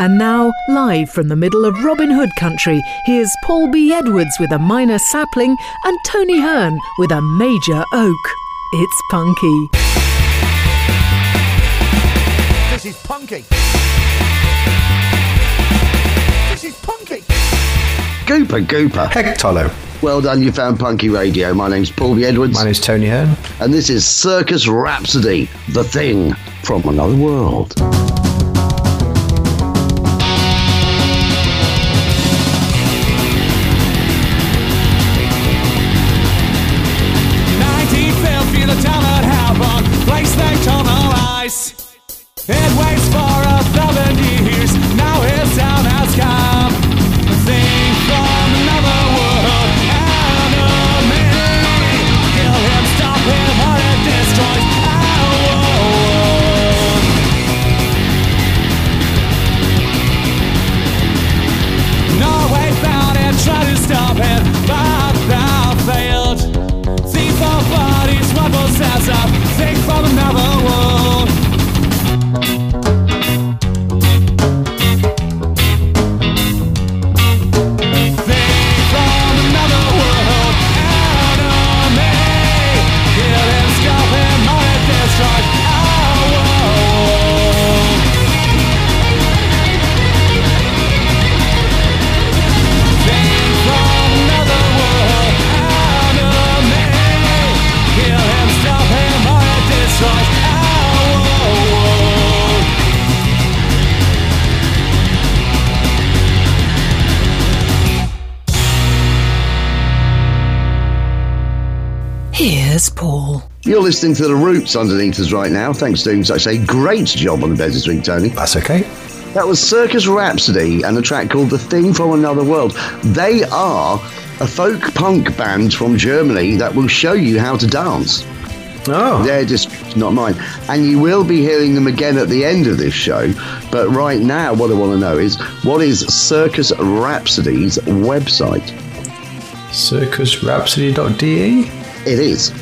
And now, live from the middle of Robin Hood country, here's Paul B. Edwards with a minor sapling and Tony Hearn with a major oak. It's punky. This is punky. This is punky. Gooper, Gooper. Heck, Tolo. Well done, you found Punky Radio. My name's Paul B. Edwards. My name's Tony Hearn. and this is Circus Rhapsody, the thing from another world. Here's Paul. You're listening to the Roots underneath us right now. Thanks for doing such a great job on the bed this week, Tony. That's okay. That was Circus Rhapsody and a track called The Thing from Another World. They are a folk punk band from Germany that will show you how to dance. Oh. They're just not mine. And you will be hearing them again at the end of this show. But right now, what I want to know is what is Circus Rhapsody's website? Circusrhapsody.de? It is it,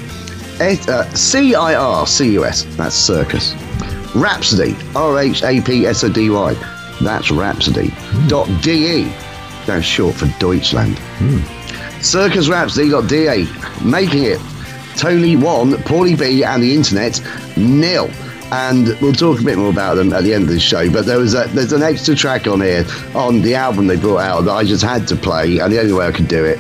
Uh, C I R C U S. That's Circus. Rhapsody. R H A P S O D Y. That's Rhapsody. Hmm. Dot D E. That's short for Deutschland. Hmm. Circus Rhapsody. Dot D A. Making it Tony 1, Paulie B, and the internet nil. And we'll talk a bit more about them at the end of the show. But there was a, there's an extra track on here on the album they brought out that I just had to play, and the only way I could do it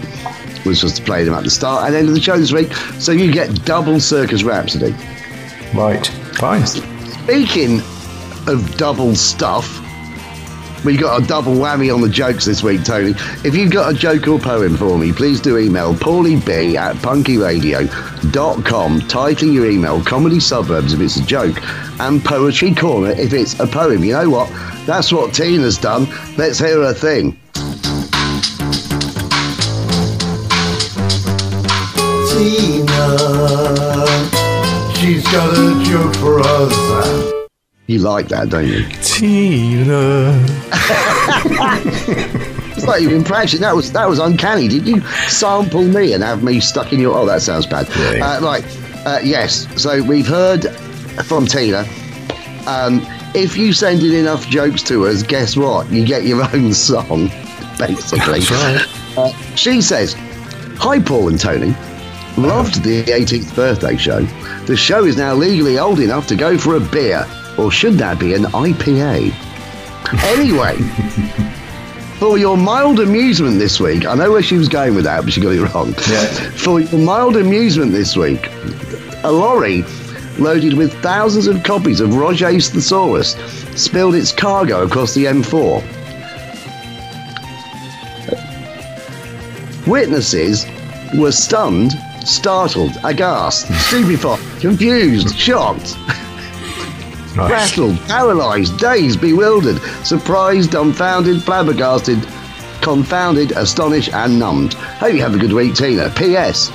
was just to play them at the start and end of the show this week. So you get double Circus Rhapsody. Right. Fine. Speaking of double stuff, we got a double whammy on the jokes this week, Tony. If you've got a joke or poem for me, please do email paulieb at punkyradio.com, titling your email Comedy Suburbs if it's a joke, and Poetry Corner if it's a poem. You know what? That's what Tina's done. Let's hear her thing. Tina. She's got a joke for us. You like that, don't you? Tina. It's like you've been practicing. That was that was uncanny. Did you sample me and have me stuck in your? Oh, that sounds bad. Yeah. Uh, right. Uh, yes. So we've heard from Tina. Um, if you send in enough jokes to us, guess what? You get your own song, basically. That's right. Uh, she says, "Hi, Paul and Tony. Loved the 18th birthday show. The show is now legally old enough to go for a beer, or should that be an IPA? Anyway." For your mild amusement this week, I know where she was going with that, but she got it wrong. Yeah. For your mild amusement this week, a lorry loaded with thousands of copies of Roget's Thesaurus spilled its cargo across the M4. Witnesses were stunned, startled, aghast, stupefied, confused, shocked, Nice. rattled, paralysed, dazed, bewildered, surprised, dumbfounded, flabbergasted, confounded, astonished, and numbed. Hope you have a good week, Tina. P.S.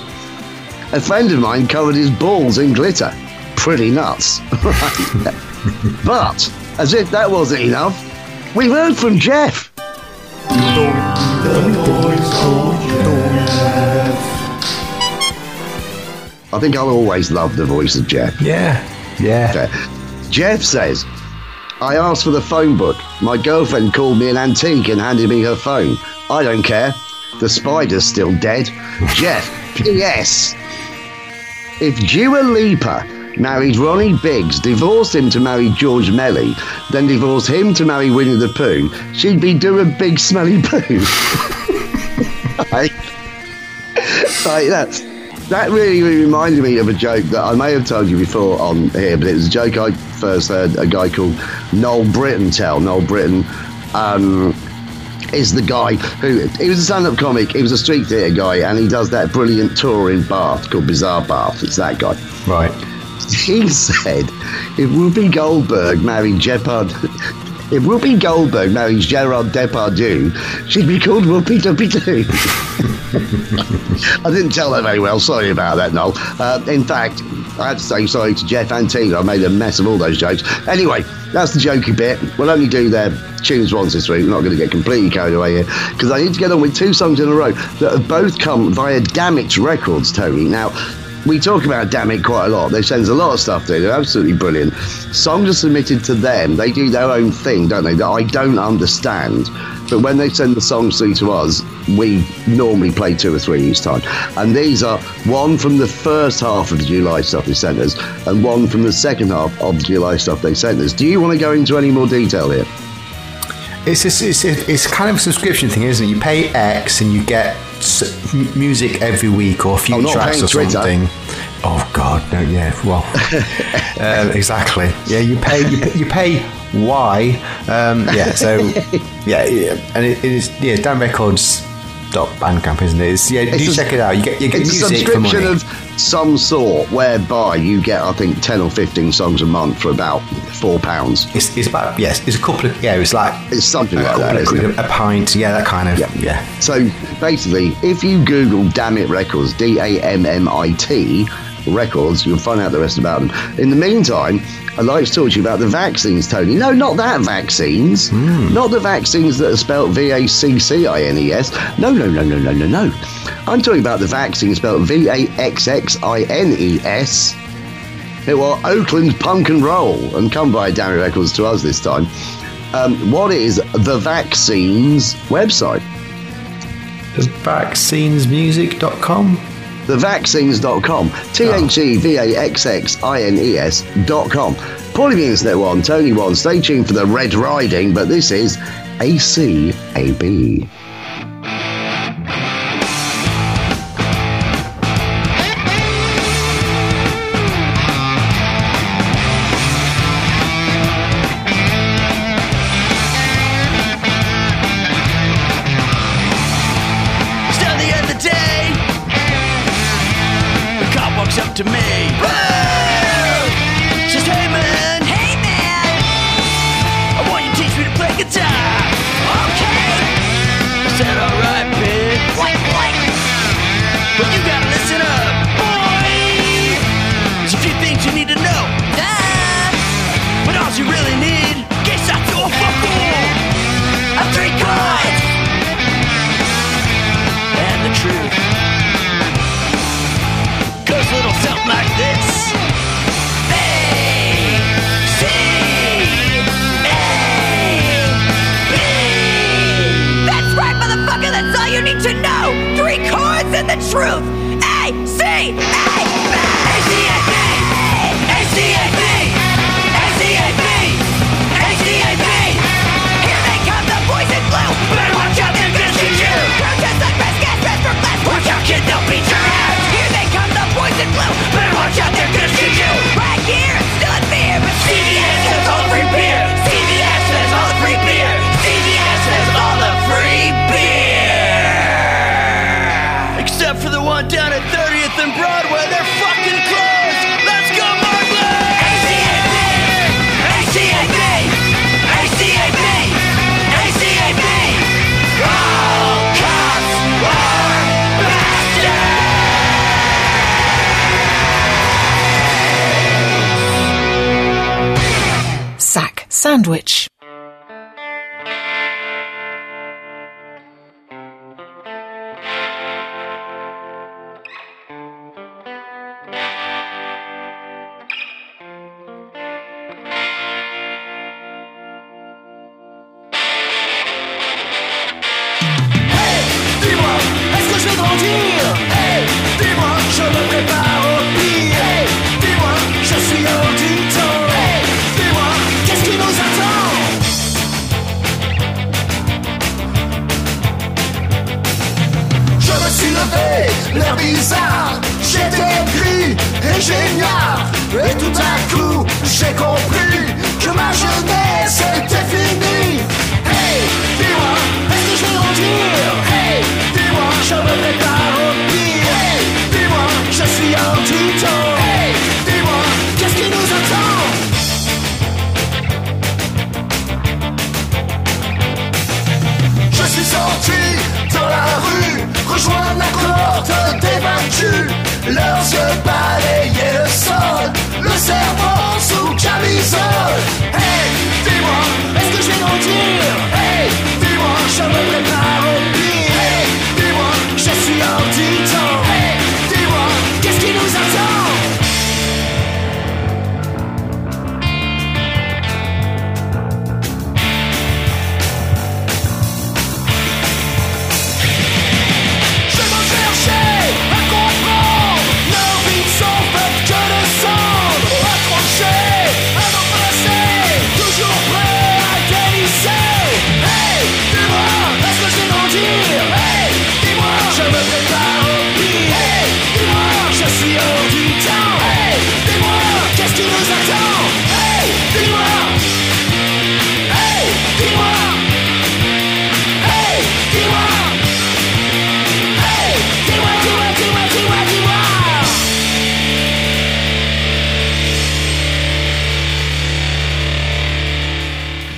A friend of mine covered his balls in glitter. Pretty nuts. but, as if that wasn't enough, we've heard from Jeff. I think I'll always love the voice of Jeff. Yeah. Yeah. Okay. Jeff says, I asked for the phone book. My girlfriend called me an antique and handed me her phone. I don't care. The spider's still dead. Jeff, P.S. If Dua Lipa married Ronnie Biggs, divorced him to marry George Melly, then divorced him to marry Winnie the Pooh, she'd be doing Big Smelly poo. right? Right, that's, that really, really reminded me of a joke that I may have told you before on here, but it was a joke I first heard a guy called Noel Britten tell. Noel Britten um, is the guy who he was a stand-up comic. He was a street theatre guy, and he does that brilliant tour in Bath called Bizarre Bath. It's that guy. Right. He said, if Whoopi Goldberg married Jeopard, if Whoopi Goldberg married Gerard Depardieu, she'd be called Whoopi Duppy Doo. I didn't tell that very well. Sorry about that, Noel. Uh, in fact, I have to say sorry to Jeff and Tina. I made a mess of all those jokes. Anyway, that's the jokey bit. We'll only do their tunes once this week. We're not going to get completely carried away here because I need to get on with two songs in a row that have both come via Dammit Records, Tony. Now, we talk about Dammit quite a lot. They send us a lot of stuff through. They're absolutely brilliant. Songs are submitted to them. They do their own thing, don't they? That I don't understand. But when they send the songs through to us, we normally play two or three each time. And these are one from the first half of the July stuff they sent us, and one from the second half of the July stuff they sent us. Do you want to go into any more detail here? It's, it's, it's, it's kind of a subscription thing, isn't it? You pay X and you get music every week or a few Oh, tracks or something. Oh God, no, yeah, well, um, exactly. Yeah, you pay, you pay, you pay Y. Um, yeah, so yeah, yeah, and it, it is yeah, Dan Records. Bandcamp, isn't it? It's, yeah, do a- check it out. You get you get It's a music money. subscription of some sort whereby you get, I think, 10 or 15 songs a month for about £4. It's, it's about yes, it's a couple of yeah, it's like It's something a like that, of isn't it? a pint, yeah, that kind of Yeah. yeah. So basically, if you Google Dammit Records, D A M M I T Records, you'll find out the rest about them. In the meantime, I'd like to talk to you about the Vaxxines, Tony. No, not that vaccines. Not the vaccines that are spelled V A C C I N E S. No, no, no, no, no, no, no. I'm talking about the Vaxxines spelled V A X X I N E S. It was Oakland Punk and Roll and come by Damn Records to us this time. Um, what is the Vaxxines website? Does vaccinesmusic.com? thevaxxines.com. T H E V A X X I N E S.com. Paulie the Internet One, Tony One. Stay tuned for the Red Riding, but this is ACAB. Sandwich. Leurs yeux balayaient le sol, le cerveau sous camisole.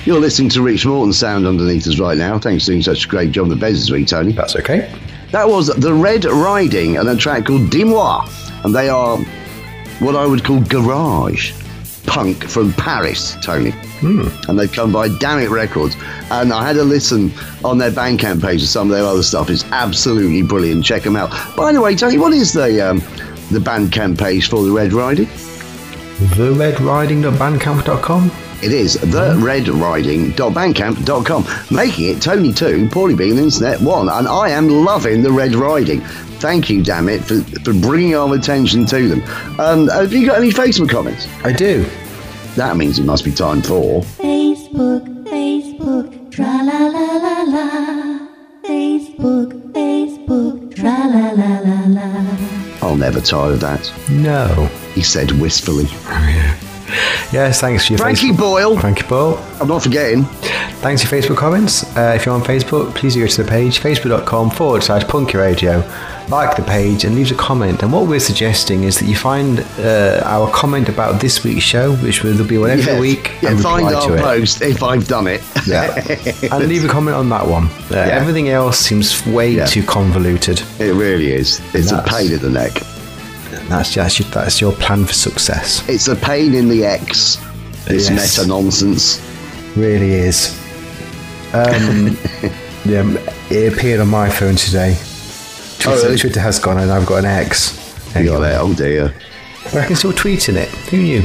You're listening to Rich Morton's sound underneath us right now. Thanks for doing such a great job on the Bez this week, Tony. That's okay. That was The Red Riding and a track called Dis-moi. And they are what I would call garage punk from Paris, Tony. And they've come by Dammit Records. And I had a listen on their Bandcamp page of some of their other stuff. It's absolutely brilliant. Check them out. By the way, Tony, what is the um, the Bandcamp page for The Red Riding? TheRedRiding.bandcamp.com. It is theredriding.bandcamp.com, making it Tony 2, Paulie B, and Internet 1. And I am loving the Red Riding. Thank you, damn it, for, for bringing our attention to them. Um, have you got any Facebook comments? I do. That means it must be time for. Facebook, Facebook, tra la la la la. Facebook, Facebook, tra la la la la. I'll never tire of that, No. he said wistfully. Yes, thanks for your Frankie Facebook. Boyle, Frankie Boyle. I'm not forgetting. Thanks for your Facebook comments. Uh, if you're on Facebook, please go to the page, facebook.com forward slash punky radio. Like the page and leave a comment. And what we're suggesting is that you find uh, our comment about this week's show, which will be one every Yes. week, Yeah, and find our to it. post if I've done it. Yeah. and leave a comment on that one. Uh, Everything else seems way Yeah. too convoluted. It really is. It's a pain in the neck. That's just that's your plan for success. It's a pain in the X. This Yes. meta nonsense. Really is. Um, yeah, it appeared on my phone today. Twitter, really? Twitter has gone, and I've got an X. You got it. Oh dear. I can still tweet in it. Who knew?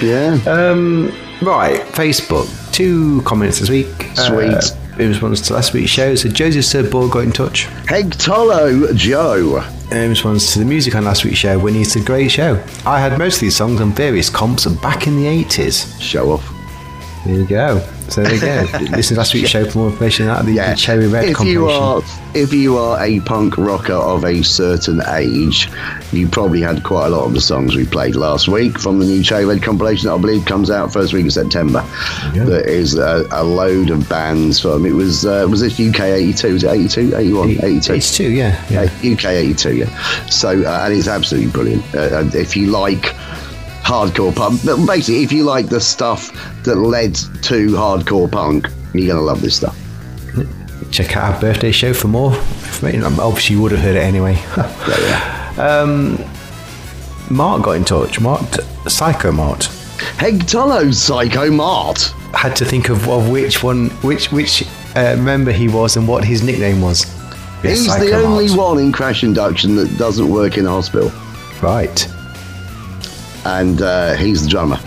Yeah. Um, right, Facebook. Two comments this week. Sweet. Uh, in response to last week's show, so Joseph Sir Ball got in touch. Hegtolo Joe. In response to the music on last week's show, when he said, Great show. I had most of these songs on various comps back in the 80s. Show off. There you go. So there you go. Listen to last week's show for more information on that. The, the Cherry Red if you are if you are a punk rocker of a certain age, you probably had quite a lot of the songs we played last week from the new Cherry Red compilation that I believe comes out first week of September. Yeah. That is a, a load of bands from it was uh, was this UK 82 was it 82 81 82 It's two, yeah. yeah, yeah. UK 82, yeah. So, uh, and it's absolutely brilliant. Uh, if you like hardcore punk, but basically, if you like the stuff that led to hardcore punk, you're going to love this stuff. Check out our birthday show for more information. Obviously, you would have heard it anyway. Yeah, um, Mark got in touch. Mark, Psycho Mart. Hegtolo Psycho Mart. Had to think of, of which one, which which uh, member he was and what his nickname was. He's Psycho the only Mart. one in Crash Induction that doesn't work in a hospital. Right. And uh, he's the drummer.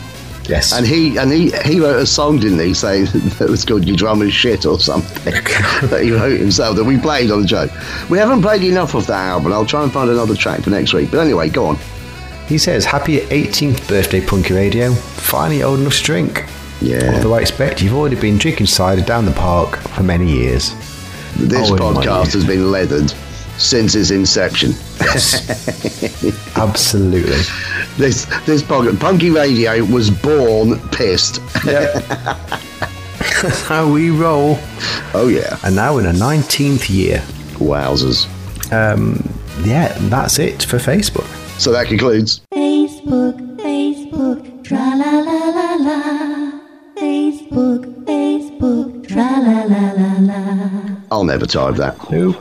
Yes. And he and he he wrote a song, didn't he, saying that was called "Your Drummer's Shit" or something that he wrote himself that we played on the show. We haven't played enough of that album. I'll try and find another track for next week. But anyway, go on. He says, Happy 18th birthday, Punky Radio. Finally old enough to drink. Yeah. Although I expect you've already been drinking cider down the park for many years. This Oh, podcast has been leathered. Since its inception. Absolutely. This this punk- punky radio was born pissed. That's how we roll. Oh yeah, And now in a 19th year. wowzers! Um, yeah, that's it for Facebook. So that concludes. Facebook, Facebook, tra I'll never type that. Who?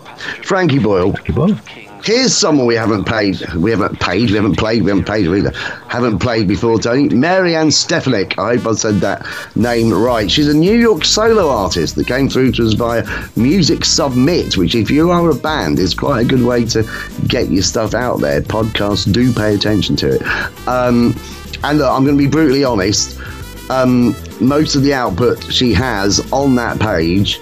Frankie Boyle. Well, Here's someone we haven't paid. We haven't paid. We haven't played. We haven't paid her either. Haven't played before, Tony. Maryann Stefanik. I hope I said that name right. She's a New York solo artist that came through to us via Music Submit, which, if you are a band, is quite a good way to get your stuff out there. Podcasts do pay attention to it. Um, and look, I'm going to be brutally honest. Um, most of the output she has on that page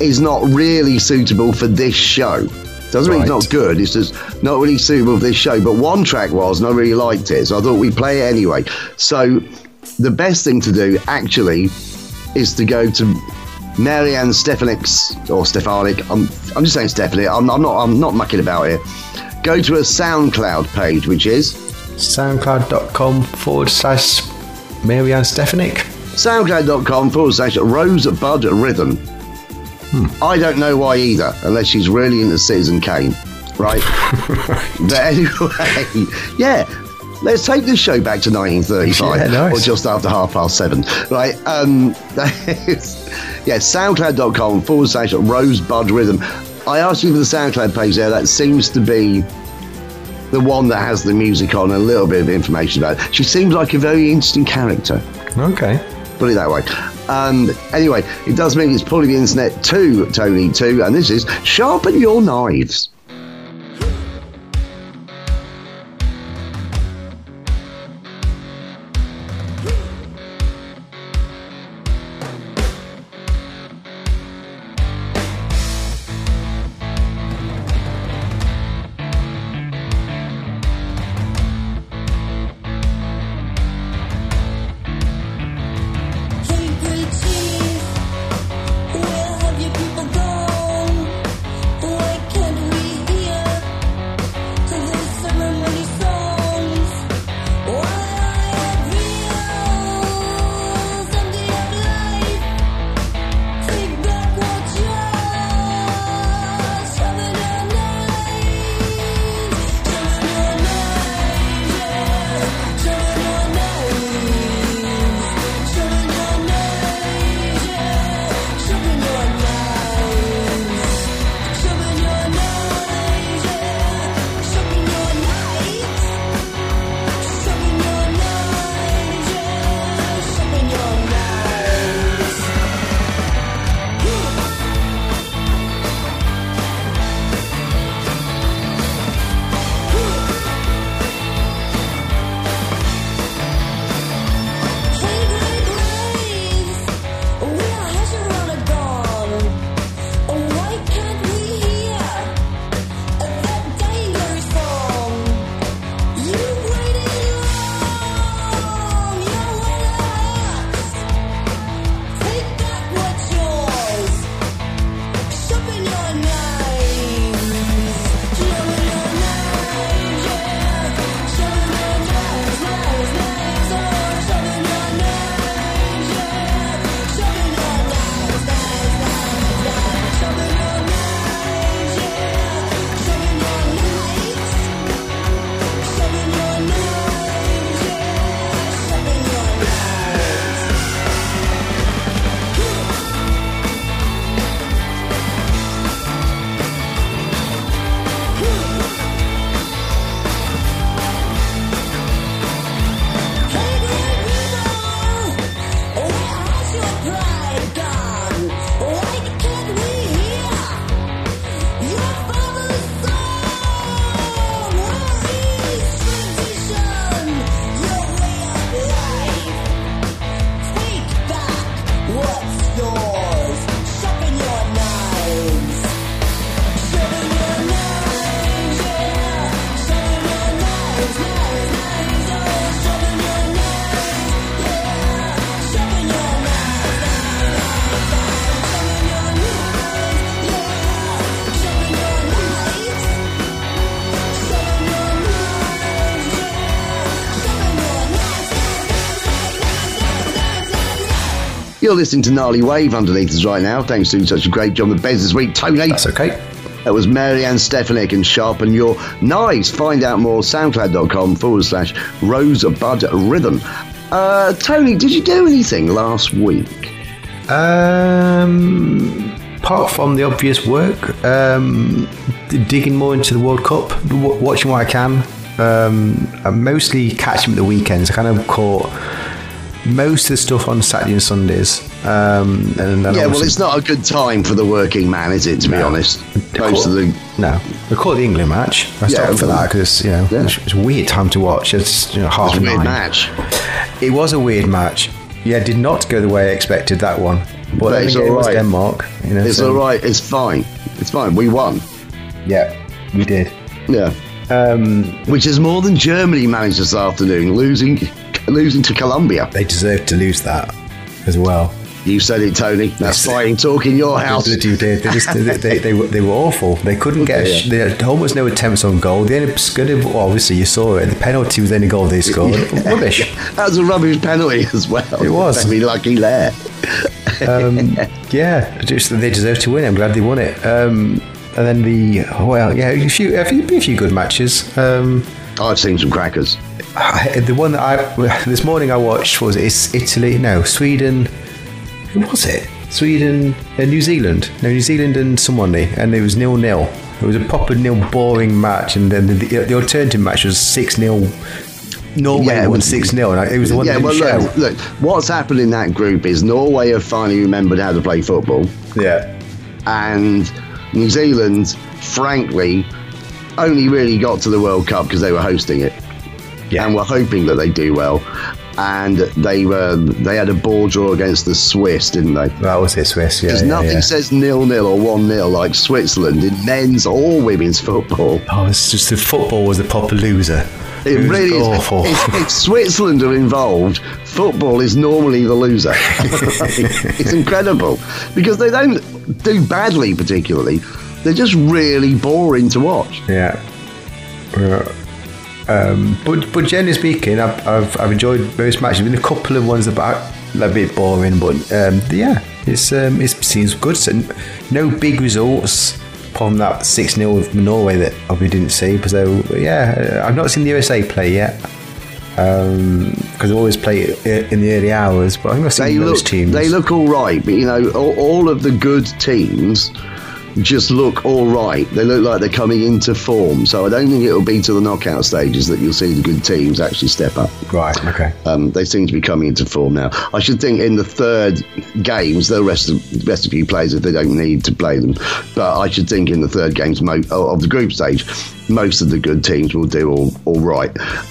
is not really suitable for this show. Doesn't mean it's not good. It's just not really suitable for this show. But one track was, and I really liked it, so I thought we'd play it anyway. So the best thing to do, actually, is to go to Maryann Stefanik's or Stefanik. I'm, I'm just saying Stefanik. I'm, I'm not. I'm not mucking about here. Go to a SoundCloud page, which is soundcloud.com forward slash Maryann Stefanik. soundcloud.com forward slash Rosebud Rhythm. I don't know why either, unless she's really into Citizen Kane, right? but anyway, yeah. Let's take this show back to 1935, Yeah, nice. or just after half past seven, right? Um, is, yeah, soundcloud.com forward slash Rosebud Rhythm. I asked you for the SoundCloud page there. That seems to be the one that has the music on and a little bit of information about it. She seems like a very interesting character Okay. put it that way. Um, anyway, it does mean it's pulling the internet to Tony too, and this is sharpen your knives. You're listening to Gnarly Wave underneath us right now. Thanks to such a great job with Bez this week, Tony. That's okay. That was Maryann Stefanik and Sharpen Your Knives. Find out more soundcloud.com forward slash Rosebud Rhythm. Uh, Tony, did you do anything last week? Um, apart from the obvious work, um, digging more into the World Cup, w- watching what I can. Um, I'm mostly catching at the weekends. I kind of caught most of the stuff on Saturday and Sundays. Um, and then Yeah, well, it's not a good time for the working man, is it, to be No. honest? I Most of the. no, I caught the England match. I Yeah, stopped for that because you know yeah. it's, it's a weird time to watch. It's you know half It's a weird nine. match. It was a weird match. Yeah, did not go the way I expected that one. But, But it's was alright. Denmark. You know, It's so- all right. It's fine. It's fine. We won. Yeah, we did. Yeah. Um, Which is more than Germany managed this afternoon, losing losing to Colombia. they deserve to lose that as well. You said it, Tony. That's fighting talk in your house. They, they, they, they, just, they, they, they, were, they were awful. They couldn't get. Sh- they had almost no attempts on goal. The only good, well, obviously you saw it. The penalty was the only goal they scored. Rubbish. That was a rubbish penalty as well. It was. Very lucky there. Um, yeah, just they deserve to win. I'm glad they won it. Um, and then the well, yeah, a few, a few, a few good matches. Um, I've seen some crackers. I- the one that I this morning I watched was it It's Italy? No, Sweden. Who was it? Sweden, uh, New Zealand. No, New Zealand and someone, and it was nil nil. It was a proper nil boring match, and then the, the, the alternative match was six 0 Norway Yeah, won was- six 0 it was the one yeah, that well, look, look, what's happened in that group is Norway have finally remembered how to play football, Yeah, and New Zealand, frankly, only really got to the World Cup because they were hosting it, yeah, and were hoping that they do well. And they were they had a ball draw against the Swiss, didn't they? that was it, Swiss. Yeah, Because yeah, nothing yeah. says nil nil or one nil like Switzerland in men's or women's football. Oh, it's just the football was a proper loser. It, was really is. awful. If, if Switzerland are involved, football is normally the loser. it's incredible because they don't do badly, particularly. They're just really boring to watch. Yeah. Uh, um, but but generally speaking, I've, I've, I've enjoyed most matches. Been a couple of ones about a bit boring, but um, yeah, it's um, it seems good. So no big results from that six 0 with Norway that I didn't see. So yeah, I've not seen the USA play yet because I always play in the early hours. But I think I've seen They those look, teams. they look all right, but you know, all, all of the good teams just look all right. They look like they're coming into form. So I don't think it'll be to the knockout stages that you'll see the good teams actually step up. right. Okay. Um, they seem to be coming into form now. I should think in the third games they'll rest of, rest a few players if they don't need to play them. But I should think in the third games mo- of the group stage, most of the good teams will do all, all right.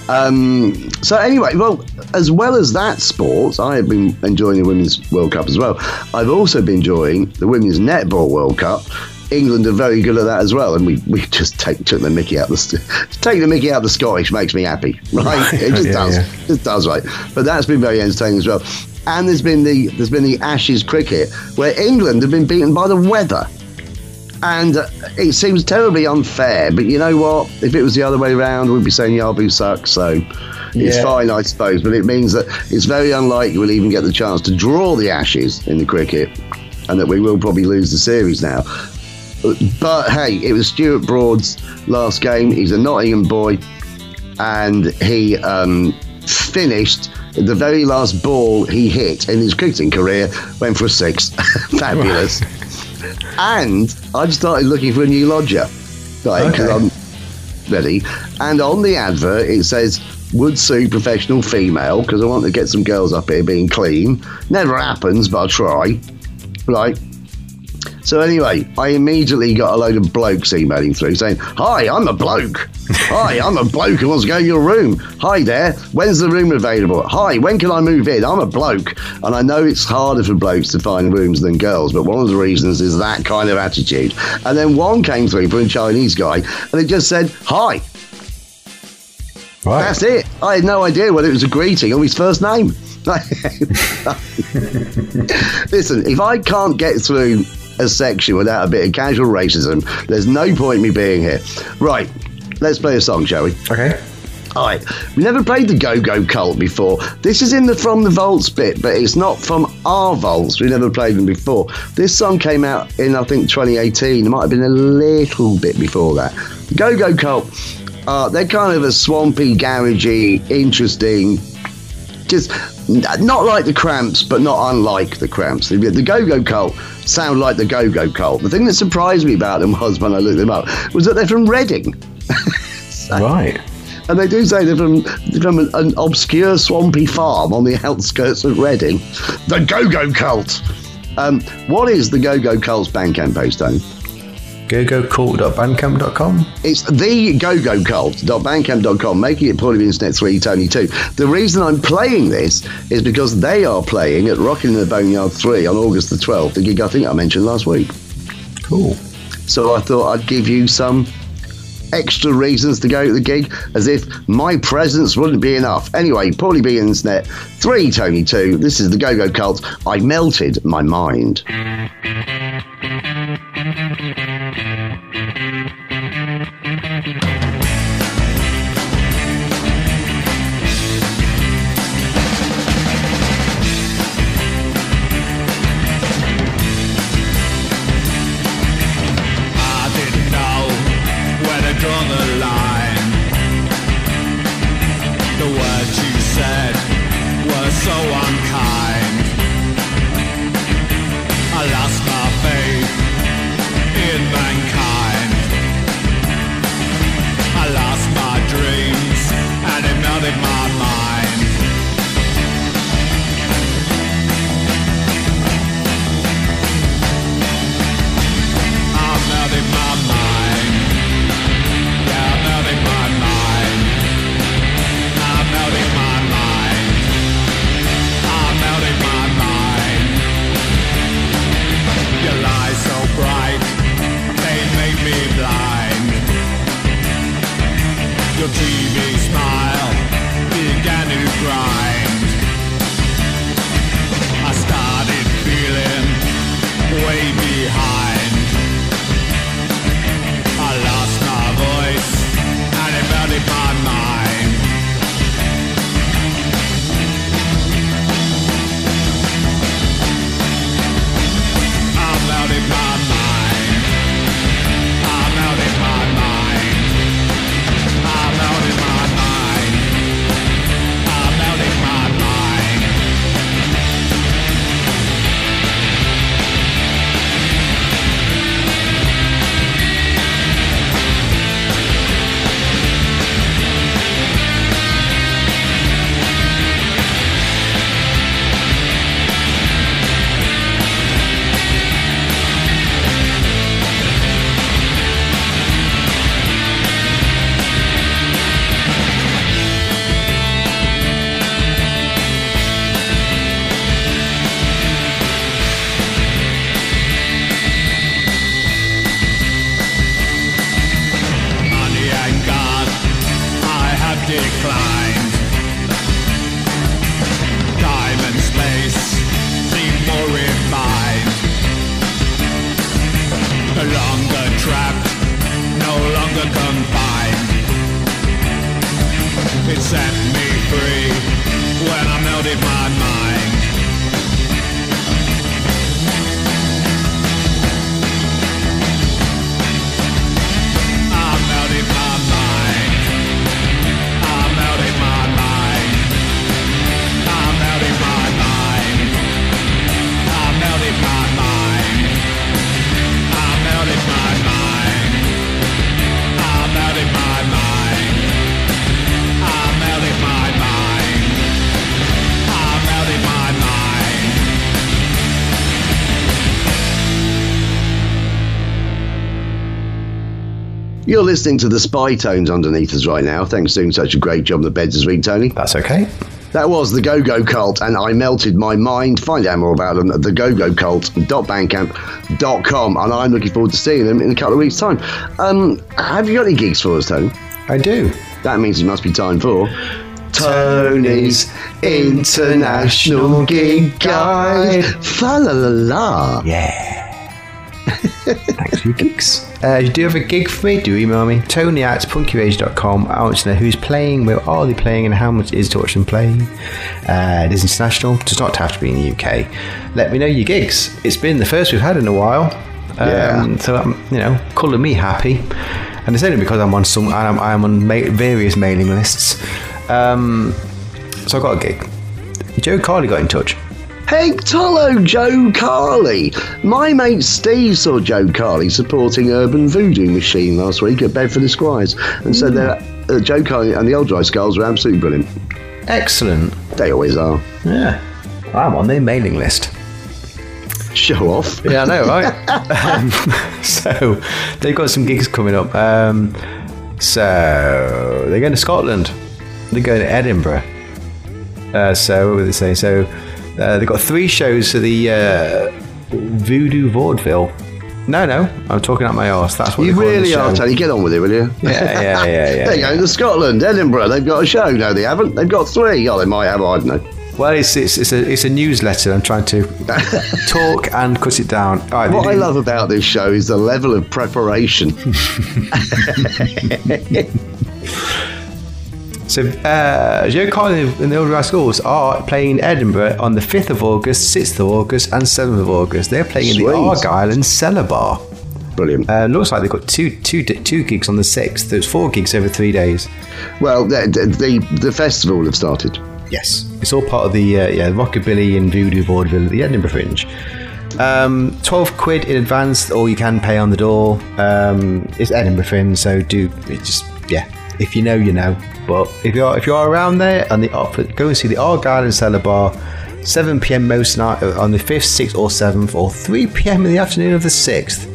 Um, so anyway, well, as well as that sport, I have been enjoying the Women's World Cup as well. I've also been enjoying the Women's Netball World Cup. England are very good at that as well, and we, we just take took the Mickey out the take the Mickey out of the Scottish makes me happy, right? It just Yeah, does, yeah. it does, right? But that's been very entertaining as well. And there's been the there's been the Ashes cricket where England have been beaten by the weather, and uh, it seems terribly unfair. But you know what? If it was the other way around, we'd be saying Yabu sucks. So it's fine, I suppose. But it means that it's very unlikely we'll even get the chance to draw the Ashes in the cricket, and that we will probably lose the series now. But hey, it was Stuart Broad's last game. He's a Nottingham boy, and he um, finished the very last ball he hit in his cricketing career. Went for a six, fabulous. and I've started looking for a new lodger, right? 'cause Okay. I'm ready. And on the advert, it says would sue professional female because I want to get some girls up here being clean. Never happens, but I'll try. Right. So anyway, I immediately got a load of blokes emailing through saying, "Hi, I'm a bloke. Hi, I'm a bloke who wants to go in your room. Hi there, when's the room available? Hi, when can I move in? I'm a bloke." And I know it's harder for blokes to find rooms than girls, but one of the reasons is that kind of attitude. And then one came through from a Chinese guy, and it just said, "Hi." Right. That's it. I had no idea whether it was a greeting or his first name. Listen, if I can't get through a section without a bit of casual racism, there's no point me being here. Right, let's play a song, shall we? Okay. All right, we never played the Go Go Cult before. This is in the From the Vaults bit, but it's not from our vaults. We never played them before. This song came out in, I think, 2018. It might have been a little bit before that. Go Go Cult, uh, they're kind of a swampy, garagey, interesting, just not like the Cramps, but not unlike the Cramps. The, the Go Go Cult sound like the Go Go Cult. The thing that surprised me about them was when I looked them up was that they're from Reading. Right. And they do say they're from, they're from an, an obscure swampy farm on the outskirts of Reading. The Go Go Cult. Um, what is the Go Go Cult's Bandcamp page, Tony? gogocult.bandcamp.com. It's the go-go making it Paulie Internet 3, Tony 2. The reason I'm playing this is because they are playing at Rockin' in the Boneyard 3 on August the 12th, the gig I think I mentioned last week. Cool. So I thought I'd give you some extra reasons to go to the gig, as if my presence wouldn't be enough. Anyway, Paulie B Internet 3, Tony 2. This is the Go-Go Cult. I melted my mind. Longer confined. It set me free when I melted my mind. You're listening to the spy tones underneath us right now. Thanks for doing such a great job on the beds this week, Tony. That's okay. That was the Go Go Cult, and I melted my mind. Find out more about them at thegogocult.bandcamp.com, and I'm looking forward to seeing them in a couple of weeks' time. Um, have you got any gigs for us, Tony? I do. That means it must be time for Tony's International Gig Guide. Fa la la la. Yeah. Thanks for your gigs. Uh, if you do have a gig for me, do email me. Tony at punkyradio.com. I want to know who's playing, where are they playing, and how much is to watch them play. Uh, it is international, does not have to be in the UK. Let me know your gigs. It's been the first we've had in a while. Yeah. Um, so, um, you know, colour me happy. And it's only because I'm on some, I'm, I'm on ma- various mailing lists. Um, so I got a gig. Jo Carley got in touch. Hey, Tolo, Jo Carley. My mate Steve saw Jo Carley supporting Urban Voodoo Machine last week at Bedford Esquires and said that uh, Jo Carley and the Old Dry Skulls were absolutely brilliant. Excellent. They always are. Yeah. I'm on their mailing list. Show off. Yeah, I know, right? um, so they've got some gigs coming up. Um, so they're going to Scotland. They're going to Edinburgh. Uh, so what were they saying? So uh, they've got three shows for the uh, Voodoo Vaudeville. No, no, I'm talking out my arse. That's what You they're calling the really are. Tony. Get on with it, will you? Yeah, yeah, yeah, yeah. They're going to Scotland, Edinburgh. They've got a show. No, they haven't. They've got three. Oh, they might have. I don't know. Well, it's, it's, it's, a, it's a newsletter. I'm trying to talk and cut it down. All right, they What I love about this show is the level of preparation. So, uh, Jo Carley and the Old Schools are playing in Edinburgh on the 5th of August, 6th of August, and 7th of August. They're playing in Sweet. the Argyle and Cellar Bar. Brilliant. Uh, looks like they've got two, two, two gigs on the 6th. There's four gigs over three days. Well, the, the, the festival have started. Yes. It's all part of the uh, yeah Rockabilly and Voodoo Vaudeville at the Edinburgh Fringe. Um, 12 quid in advance, or you can pay on the door. Um, it's Edinburgh Fringe, so do it just, yeah. If you know, you know. But if you're if you're around there and the go and see the Argyle and Cellar Bar, 7 p.m. most night uh, on the 5th, 6th, or 7th, or 3 p.m. in the afternoon of the 6th,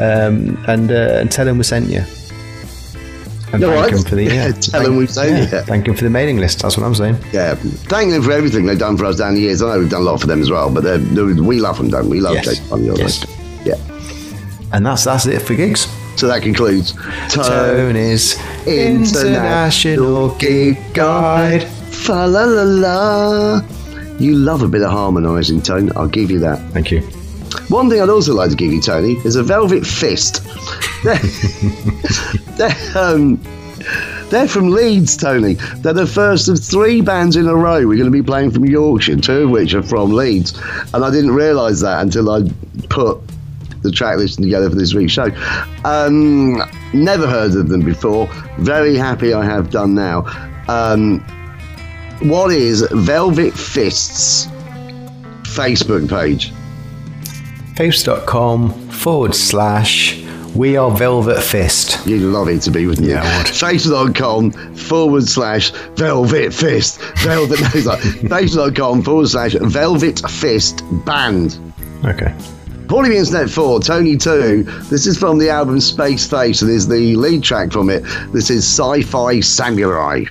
um, and uh, and tell them we sent you. And No, thank them for the yeah, yeah, tell them we sent you. Thank them for the mailing list. That's what I'm saying. Yeah, thank them for everything they've done for us down the years. I know we've done a lot for them as well, but they're, they're, we love them, don't we? We love Yes. Jake on your Yes. list. Yeah. And that's that's it for gigs. So that concludes Tony's International International Gig Guide. Fa la la la. You love a bit of harmonising, Tone. I'll give you that. Thank you. One thing I'd also like to give you, Tony, is a Velvet Fist. They're, they're, um, they're from Leeds, Tony. They're the first of three bands in a row we're going to be playing from Yorkshire, two of which are from Leeds. And I didn't realise that until I put the track listing together for this week's show. Um, never heard of them before. Very happy I have done now. Um, what is Velvet Fists Facebook page? Facebook.com forward slash We Are Velvet Fist. You'd love it to be, wouldn't you? Yeah, I would. Facebook.com forward slash Velvet Fist. Velvet, no, like Facebook.com forward slash Velvet Fist Band. Okay. Paulie Means Net 4, Tony 2. This is from the album Space Face, and is the lead track from it. This is Sci Fi Samurai.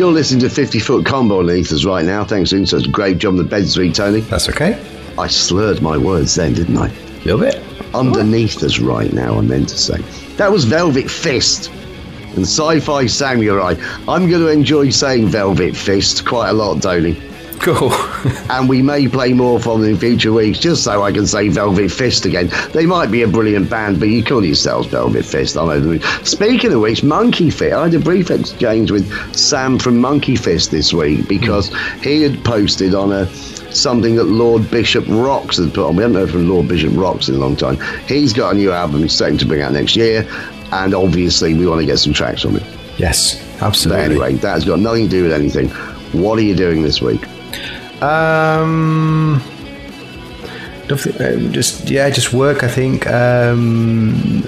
You're listening to 50 Foot Combo underneath us right now. Thanks for doing such a great job on the bed suite, Tony. That's okay. I slurred my words then, didn't I? A little bit. Underneath us right now, I meant to say. That was Velvet Fist and Sci Fi Samurai. I'm going to enjoy saying Velvet Fist quite a lot, Tony. Cool. and we may play more from them in future weeks just so I can say Velvet Fist again. They might be a brilliant band, but you call yourselves Velvet Fist. The moon. Speaking of which, Monkey Fist, I had a brief exchange with Sam from Monkey Fist this week because hmm. he had posted on a something that Lord Bishop Rocks had put on. We haven't heard from Lord Bishop Rocks in a long time. He's got a new album he's starting to bring out next year, and obviously we want to get some tracks from it. Yes, But absolutely. anyway, that's got nothing to do with anything. What are you doing this week? Um, nothing, uh, just yeah, just work. I think um,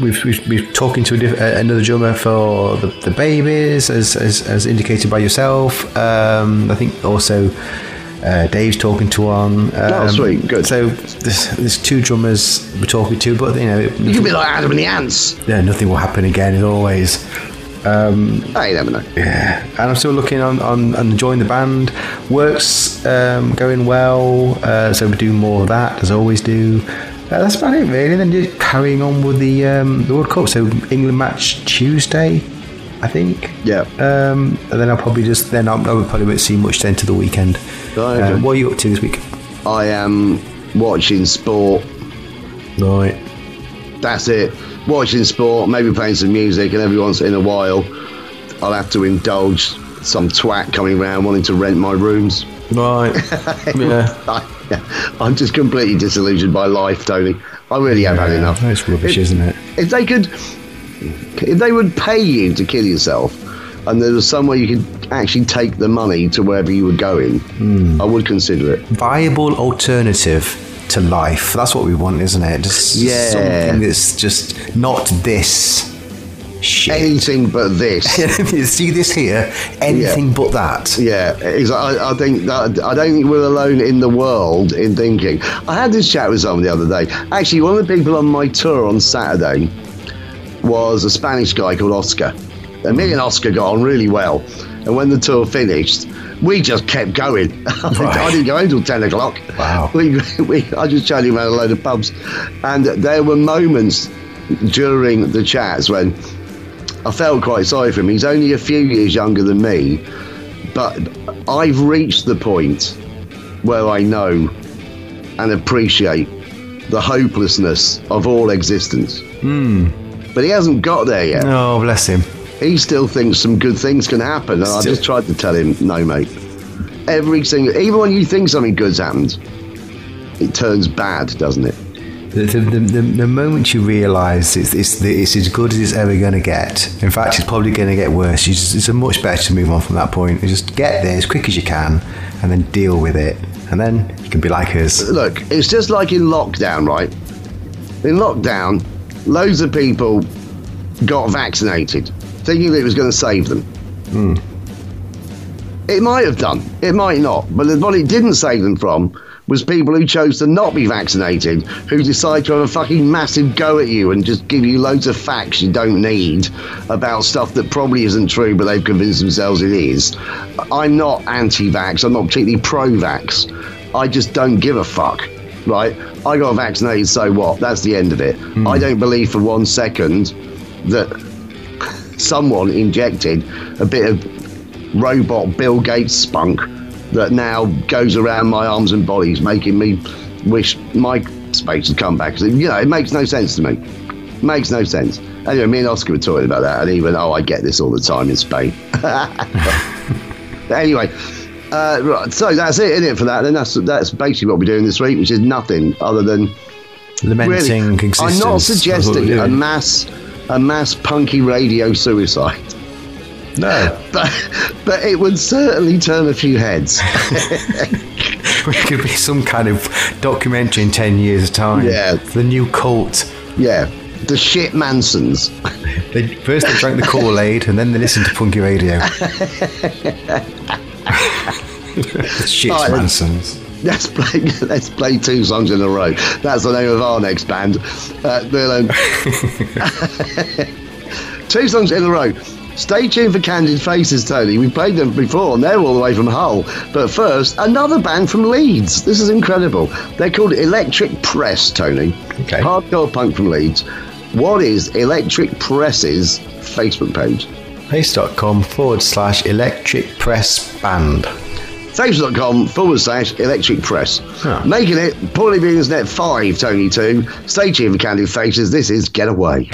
we've, we've we've talking to a diff- uh, another drummer for the, the babies, as, as as indicated by yourself. Um, I think also. Uh, Dave's talking to one. Um, Oh, sweet, good. So there's, there's two drummers we're talking to, but you know, You could be like Adam and the Ants. yeah, nothing will happen again as always. Um, I never know. yeah, and I'm still looking on, on, on enjoying the band. Work's um, going well, uh, so we do more of that as always do. Uh, that's about it, really. Then just carrying on with the um, the World Cup. So England match Tuesday, I think. Yeah. Um, and then I'll probably just then I'll, I probably won't see much then to the weekend. Right, Uh, what are you up to this week? I am watching sport. Right. That's it. Watching sport, maybe playing some music, and every once in a while, I'll have to indulge some twat coming round wanting to rent my rooms. Right. yeah. I, I'm just completely disillusioned by life, Tony. I really have had enough. It's rubbish, isn't it? If they could, if they would pay you to kill yourself, and there was some way you could actually take the money to wherever you were going, Hmm. I would consider it. viable alternative to life. That's what we want, isn't it? Just Yeah. something that's just not this shit. Anything but this. See this here? Anything but that. Yeah, I, I think that I don't think we're alone in the world in thinking. I had this chat with someone the other day. Actually, one of the people on my tour on Saturday was a Spanish guy called Oscar. And me and Oscar got on really well. And when the tour finished, we just kept going. I didn't go home until 10 o'clock. Wow. We, we, I just chatted him around a load of pubs. And there were moments during the chats when I felt quite sorry for him. He's only a few years younger than me, but I've reached the point where I know and appreciate the hopelessness of all existence. Hmm. But he hasn't got there yet. Oh, bless him. He still thinks some good things can happen, and I just tried to tell him, no, mate. Every single, even when you think something good's happened, it turns bad, doesn't it? The, the, the, the, moment you realise it's, it's, it's as good as it's ever going to get, in fact, it's probably going to get worse. You just, it's a much better to move on from that point. You just get there as quick as you can and then deal with it. And then you can be like us. Look, it's just like in lockdown, right? In lockdown, loads of people got vaccinated, thinking that it was going to save them. Hmm. It might have done, it might not, but what it didn't save them from was people who chose to not be vaccinated, who decide to have a fucking massive go at you and just give you loads of facts you don't need about stuff that probably isn't true, but they've convinced themselves it is. I'm not anti vax, I'm not particularly pro vax. I just don't give a fuck, right? I got vaccinated, so what? That's the end of it. Hmm. I don't believe for one second that someone injected a bit of robot Bill Gates spunk that now goes around my arms and bodies, making me wish my space had come back. You know, it makes no sense to me. Makes no sense. Anyway, me and Oscar were talking about that, and he went, "Oh, I get this all the time in Spain." anyway, uh, right, so that's it, isn't it? For that, then that's that's basically what we're doing this week, which is nothing other than Lamenting Really, existence. I'm not That's what we're suggesting a mass, a mass punky radio suicide, No. but but it would certainly turn a few heads. It could be some kind of documentary in 10 years' time. Yeah. The new cult. yeah, the shit Mansons. They, first they drank the Kool Aid and then they listened to punky radio. The shit, Right. Mansons. Let's play. Let's play two songs in a row. That's the name of our next band. Uh, two songs in a row. Stay tuned for Candid Faces, Tony. We've played them before, and they're all the way from Hull. But first, another band from Leeds. This is incredible. They're called Electric Press, Tony. Okay. Hardcore punk from Leeds. What is Electric Press's Facebook page? Face.com forward slash Electric Press Band. Stamps.com forward slash electric press. Huh. Making it Paulie Beans Net 5, Tony 2. Stay tuned for Candid Faces. This is Getaway.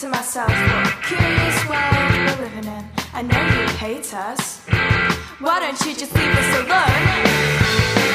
to myself, what a curious world we're living in. I know you hate us. Why don't you just leave us alone?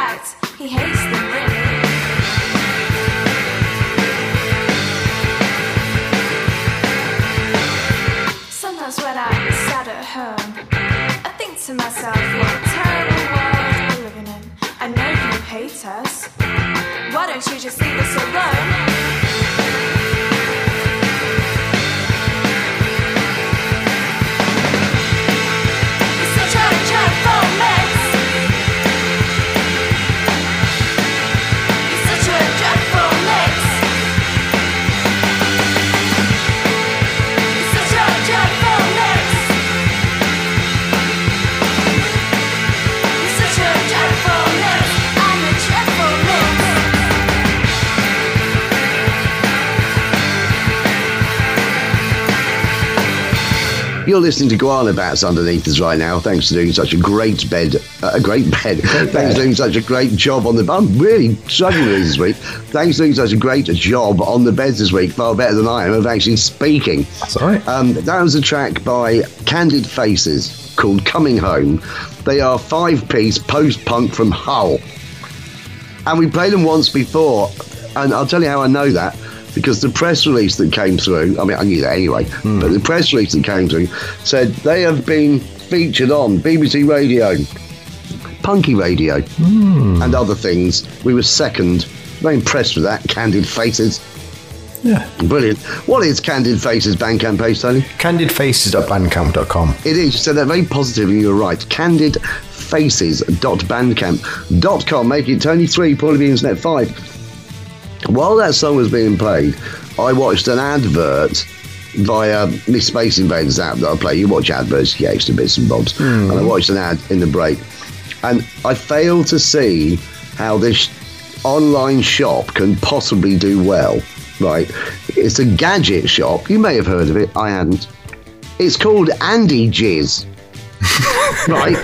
He hates them really. Sometimes when I'm sad at home, I think to myself, what a terrible world we're living in. I know you hate us. Why don't you just leave us alone? You're listening to Guana Batz underneath us right now. Thanks for doing such a great bed, uh, a great bed. Thanks for doing such a great job on the. Bed. I'm really struggling this week. Thanks for doing such a great job on the beds this week. Far better than I am of actually speaking. That's all right. Um, that was a track by Candid Faces called "Coming Home." They are five-piece post-punk from Hull, and we played them once before. And I'll tell you how I know that because the press release that came through. I mean, I knew that anyway, hmm. but the press release that came through said they have been featured on BBC Radio, Punky Radio, hmm. and other things. We were second. Very impressed with that. Candid Faces. Yeah. Brilliant. What is Candid Faces Bandcamp page, Tony? Candidfaces.bandcamp.com. It is. You said that very positive and You're right. Candidfaces.bandcamp.com. Make it Tony 3, Paulie B Internet 5. While that song was being played, I watched an advert via my Space Invaders app that I play. You watch adverts, you get extra bits and bobs. And I hmm. watched an ad in the break. And I failed to see how this online shop can possibly do well. Right? It's a gadget shop. You may have heard of it. I hadn't. It's called Andy Jizz. right?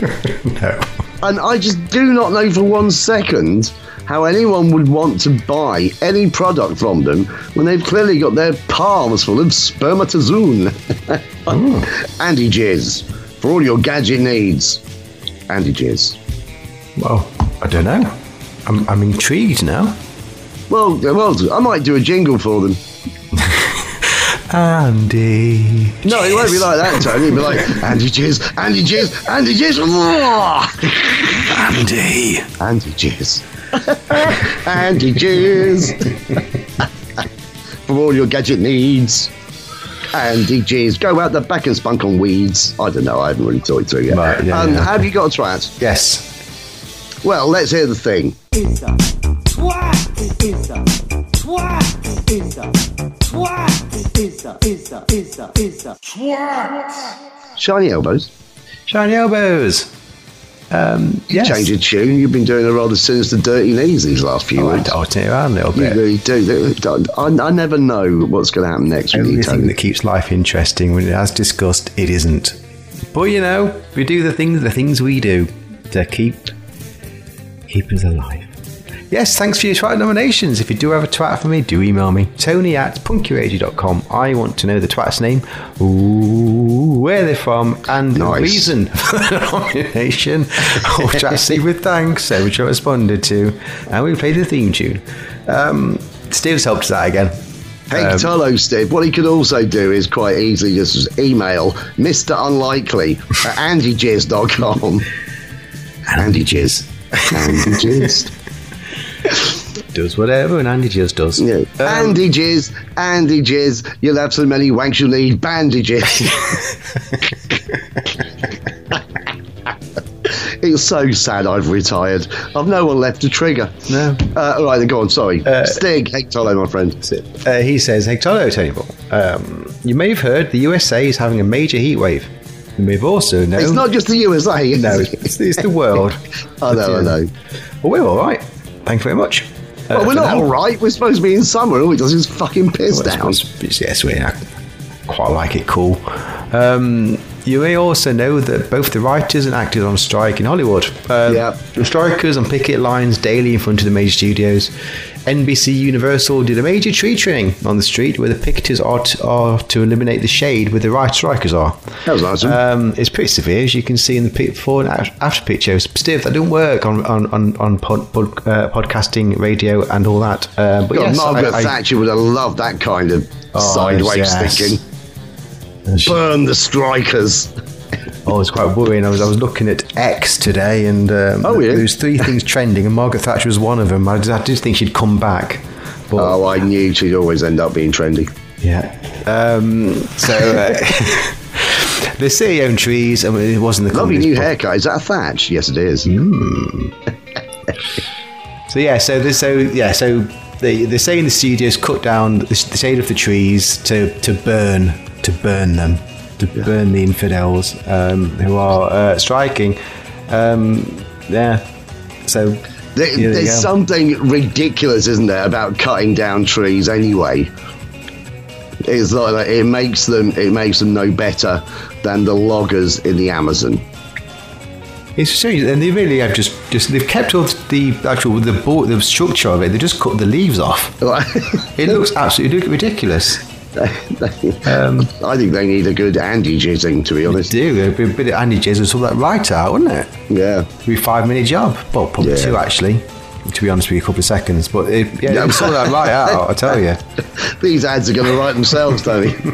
No. And I just do not know for one second how anyone would want to buy any product from them when they've clearly got their palms full of spermatozoon. Oh. Andy Jizz. For all your gadget needs. Andy Jizz. Well, I don't know. I'm, I'm intrigued now. Well, well, I might do a jingle for them. Andy. No, it won't be like that, Tony. It'll be like Andy Jizz, Andy Jizz, Andy Jizz. Andy. Andy Jizz. Andy Jizz. For all your gadget needs. Andy Jizz. Go out the back and spunk on weeds. I don't know. I haven't really thought it through yet. Right, yeah, um, yeah, Have you got a twat? Yes. Well, let's hear the thing. is a twat is a twat is a twat is a is a is a is a twat. Shiny elbows. Shiny elbows. Um, yes. Change of tune. You've been doing a rather sinister, dirty knees these last few Oh, weeks. I'll turn it around a little You bit. really do. I, I never know what's going to happen next with you, Only thing Tony. that keeps life interesting, when as discussed, it isn't. But you know, we do the things the things we do to keep keep us alive. Yes, thanks for your twat nominations. If you do have a twat for me, do email me. Tony at punkyradio.com. I want to know the twat's name, ooh, where they're from, and the reason for the nomination, which I see with thanks, which I responded to. And we played the theme tune. Um, Steve's helped us out again. Hey, Um, Steve, what he could also do is quite easily just email Mr. Unlikely at andyjizz.com. Andy Jizz. Andy Jizz. Does whatever, and Andy just does. Yeah. Um, Andy Jizz, Andy Jizz, you'll have so many wanks you need, bandages. it's so sad I've retired. I've no one left to trigger. No. Uh, all right, then go on, sorry. Stig, hey, Tolo, my friend. Uh, he says, Hey, Tolo, Tony Ball, um, you may have heard the USA is having a major heat wave. You may have also known. It's not just the USA. No, it's, it's the world. I know, I know. Well, we're all right. Thank you very much. Uh, Well, we're not now. all right. We're supposed to be in summer. All it does is fucking piss Well, down. it's- it's- yes, we I quite like it cool. Um, you may also know that both the writers and actors are on strike in Hollywood. Um, Yeah. The strikers on picket lines daily in front of the major studios. NBC Universal did a major tree trimming on the street where the picketers are to, are to eliminate the shade where the right strikers are. That was them. Um, it's pretty severe, as you can see in the before and after pictures. Steve, that don't work on on on, on pod, pod, uh, podcasting, radio, and all that. Uh, but God, yes, Margaret I- I- Thatcher would have loved that kind of Oh, sideways yes. thinking. Burn the strikers. Oh, it's quite worrying. I was I was looking at X today, and um, Oh, yeah? there was three things trending, and Margaret Thatcher was one of them. I, just, I did think she'd come back, but Oh, I knew she'd always end up being trendy. yeah. Um, so uh, the city-owned trees. I mean, it wasn't the Lovely new haircut. Is that a thatch? Yes, it is. So yeah, so this, so yeah, so they they're saying the studios cut down the, the shade of the trees to to burn to burn them to burn the infidels um, who are uh, striking. Um, yeah, so There- there there's something ridiculous, isn't there, about cutting down trees anyway? It's like, like it makes them it makes them no better than the loggers in the Amazon. It's strange, and they really have just just they've kept all the actual the board the structure of it. They just cut the leaves off. It looks absolutely ridiculous. Um, I think they need a good Andy jizzing, to be honest. do a bit, of Andy Jizz would sort that right out, wouldn't it? Yeah. It'd be a five minute job. Well, probably Yeah. two actually. To be honest with you, a couple of seconds, but it, yeah, yeah. sort that right out. I tell you. These ads are going to write themselves, Tony.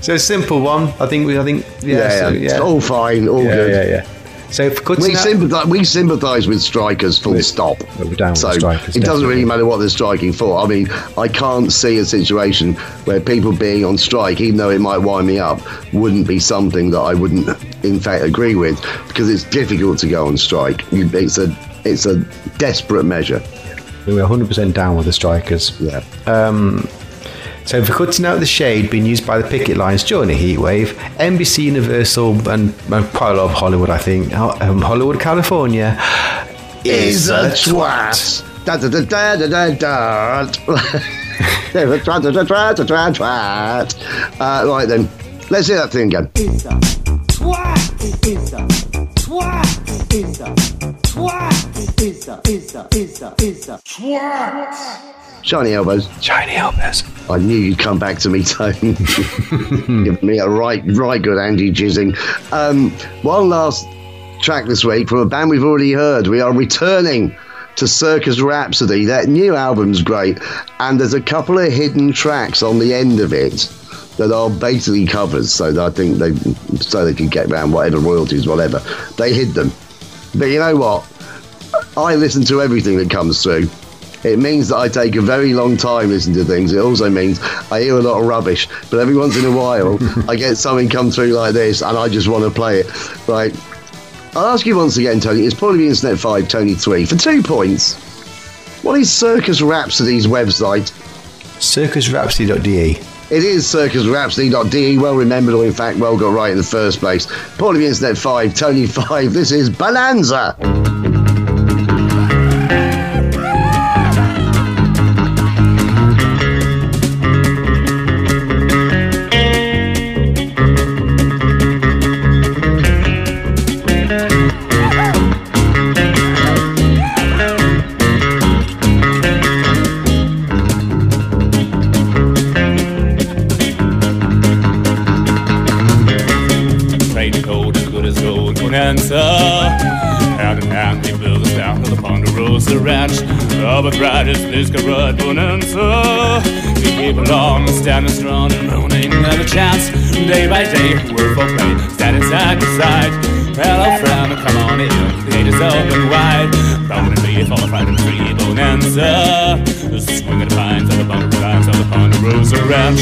So a simple one. I think we. I think yeah. yeah, so, yeah. all fine, all yeah, good. yeah, yeah. So We sympathise. We sympathise with strikers. Full stop. we're down with so strikers, it doesn't definitely. really matter what they're striking for. I mean, I can't see a situation where people being on strike, even though it might wind me up, wouldn't be something that I wouldn't, in fact, agree with because it's difficult to go on strike. It's a it's a desperate measure. we're 100 percent down with the strikers. Yeah. Um, so for cutting out the shade being used by the picket lines during a heat wave, NBC Universal and, and quite a lot of Hollywood, I think, um, Hollywood, California, Is a twat. Da da da da da da da. Twat, twat, twat, twat, twat, twat. Uh, right then, let's hear that thing again. It's a twat. It's a twat. It's a twat. It's a it's a it's a it's a twat. Shiny elbows. Shiny elbows. I knew you'd come back to me, Tony. Give me a right, right good Andy jizzing. Um, one last track this week from a band we've already heard. We are returning to Circus Rhapsody. That new album's great, and there's a couple of hidden tracks on the end of it that are basically covers. So that I think they, so they can get around whatever royalties, whatever. They hid them, but you know what? I listen to everything that comes through. It means that I take a very long time listening to things. It also means I hear a lot of rubbish, but every once in a while I get something come through like this and I just want to play it. Right. I'll ask you once again, Tony. It's probably Internet 5, Tony 3. For two points, what is Circus Rhapsody's website? Circusrhapsody.de. It is circusrhapsody.de, well remembered, or in fact, well got right in the first place. Paul of the Internet 5, Tony 5, this is Bonanza. Along, standing strong and running at a chance. Day by day, we're for play, standing side by side. Hello, friend, come on in. The gate is open wide. Proud and be for Friday free bonanza. Swinging the pines of the bumper of the Ponderosa Ranch.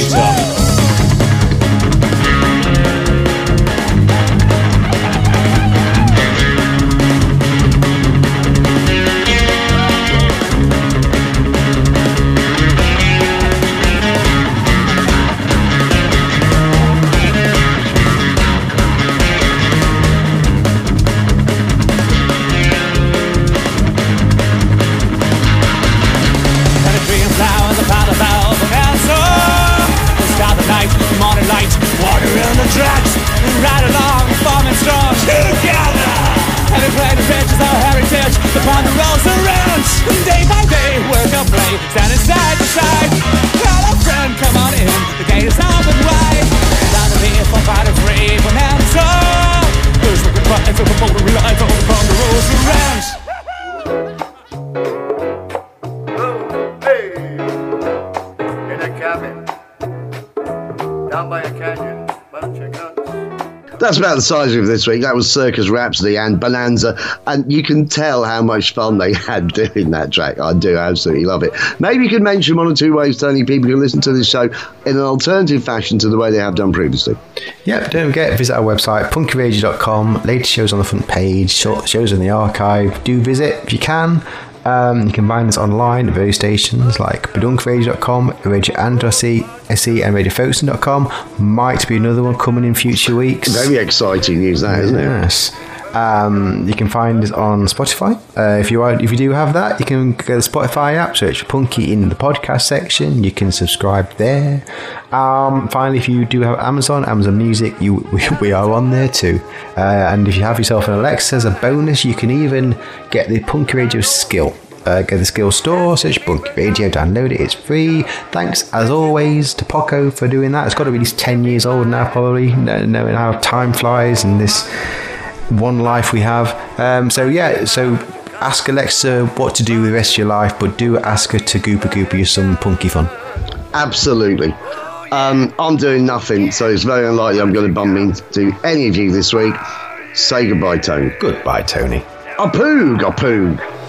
That's about the size of this week. That was Circus Rhapsody and Bonanza, and you can tell how much fun they had doing that track. I do absolutely love it. Maybe you could mention one or two ways, Tony, people can listen to this show in an alternative fashion to the way they have done previously. Yep, don't forget, visit our website, punkyradio.com. Latest shows on the front page, short shows in the archive. Do visit if you can. Um, you can find us online at various stations like badunkradio.com, Radio Andrassy, SE, and RadioFocusing.com. Might be another one coming in future weeks. Very exciting news, that, isn't it? Yes. Um, you can find us on Spotify. Uh, if you are, if you do have that, you can go to the Spotify app, search Punky in the podcast section. You can subscribe there. Um, finally, if you do have Amazon, Amazon Music, you we, we are on there too. Uh, and if you have yourself an Alexa as a bonus, you can even get the Punky Radio skill. Uh, go to the skill store, search Punky Radio, download it, it's free. Thanks as always to Poco for doing that. It's got to be at least 10 years old now, probably, knowing how time flies and this one life we have. Um, so yeah, so ask Alexa what to do with the rest of your life, but do ask her to goopa goopa you some punky fun. Absolutely. Um, I'm doing nothing, so it's very unlikely I'm going to bump into any of you this week. Say goodbye, Tony. Goodbye, Tony. A poog, a poog.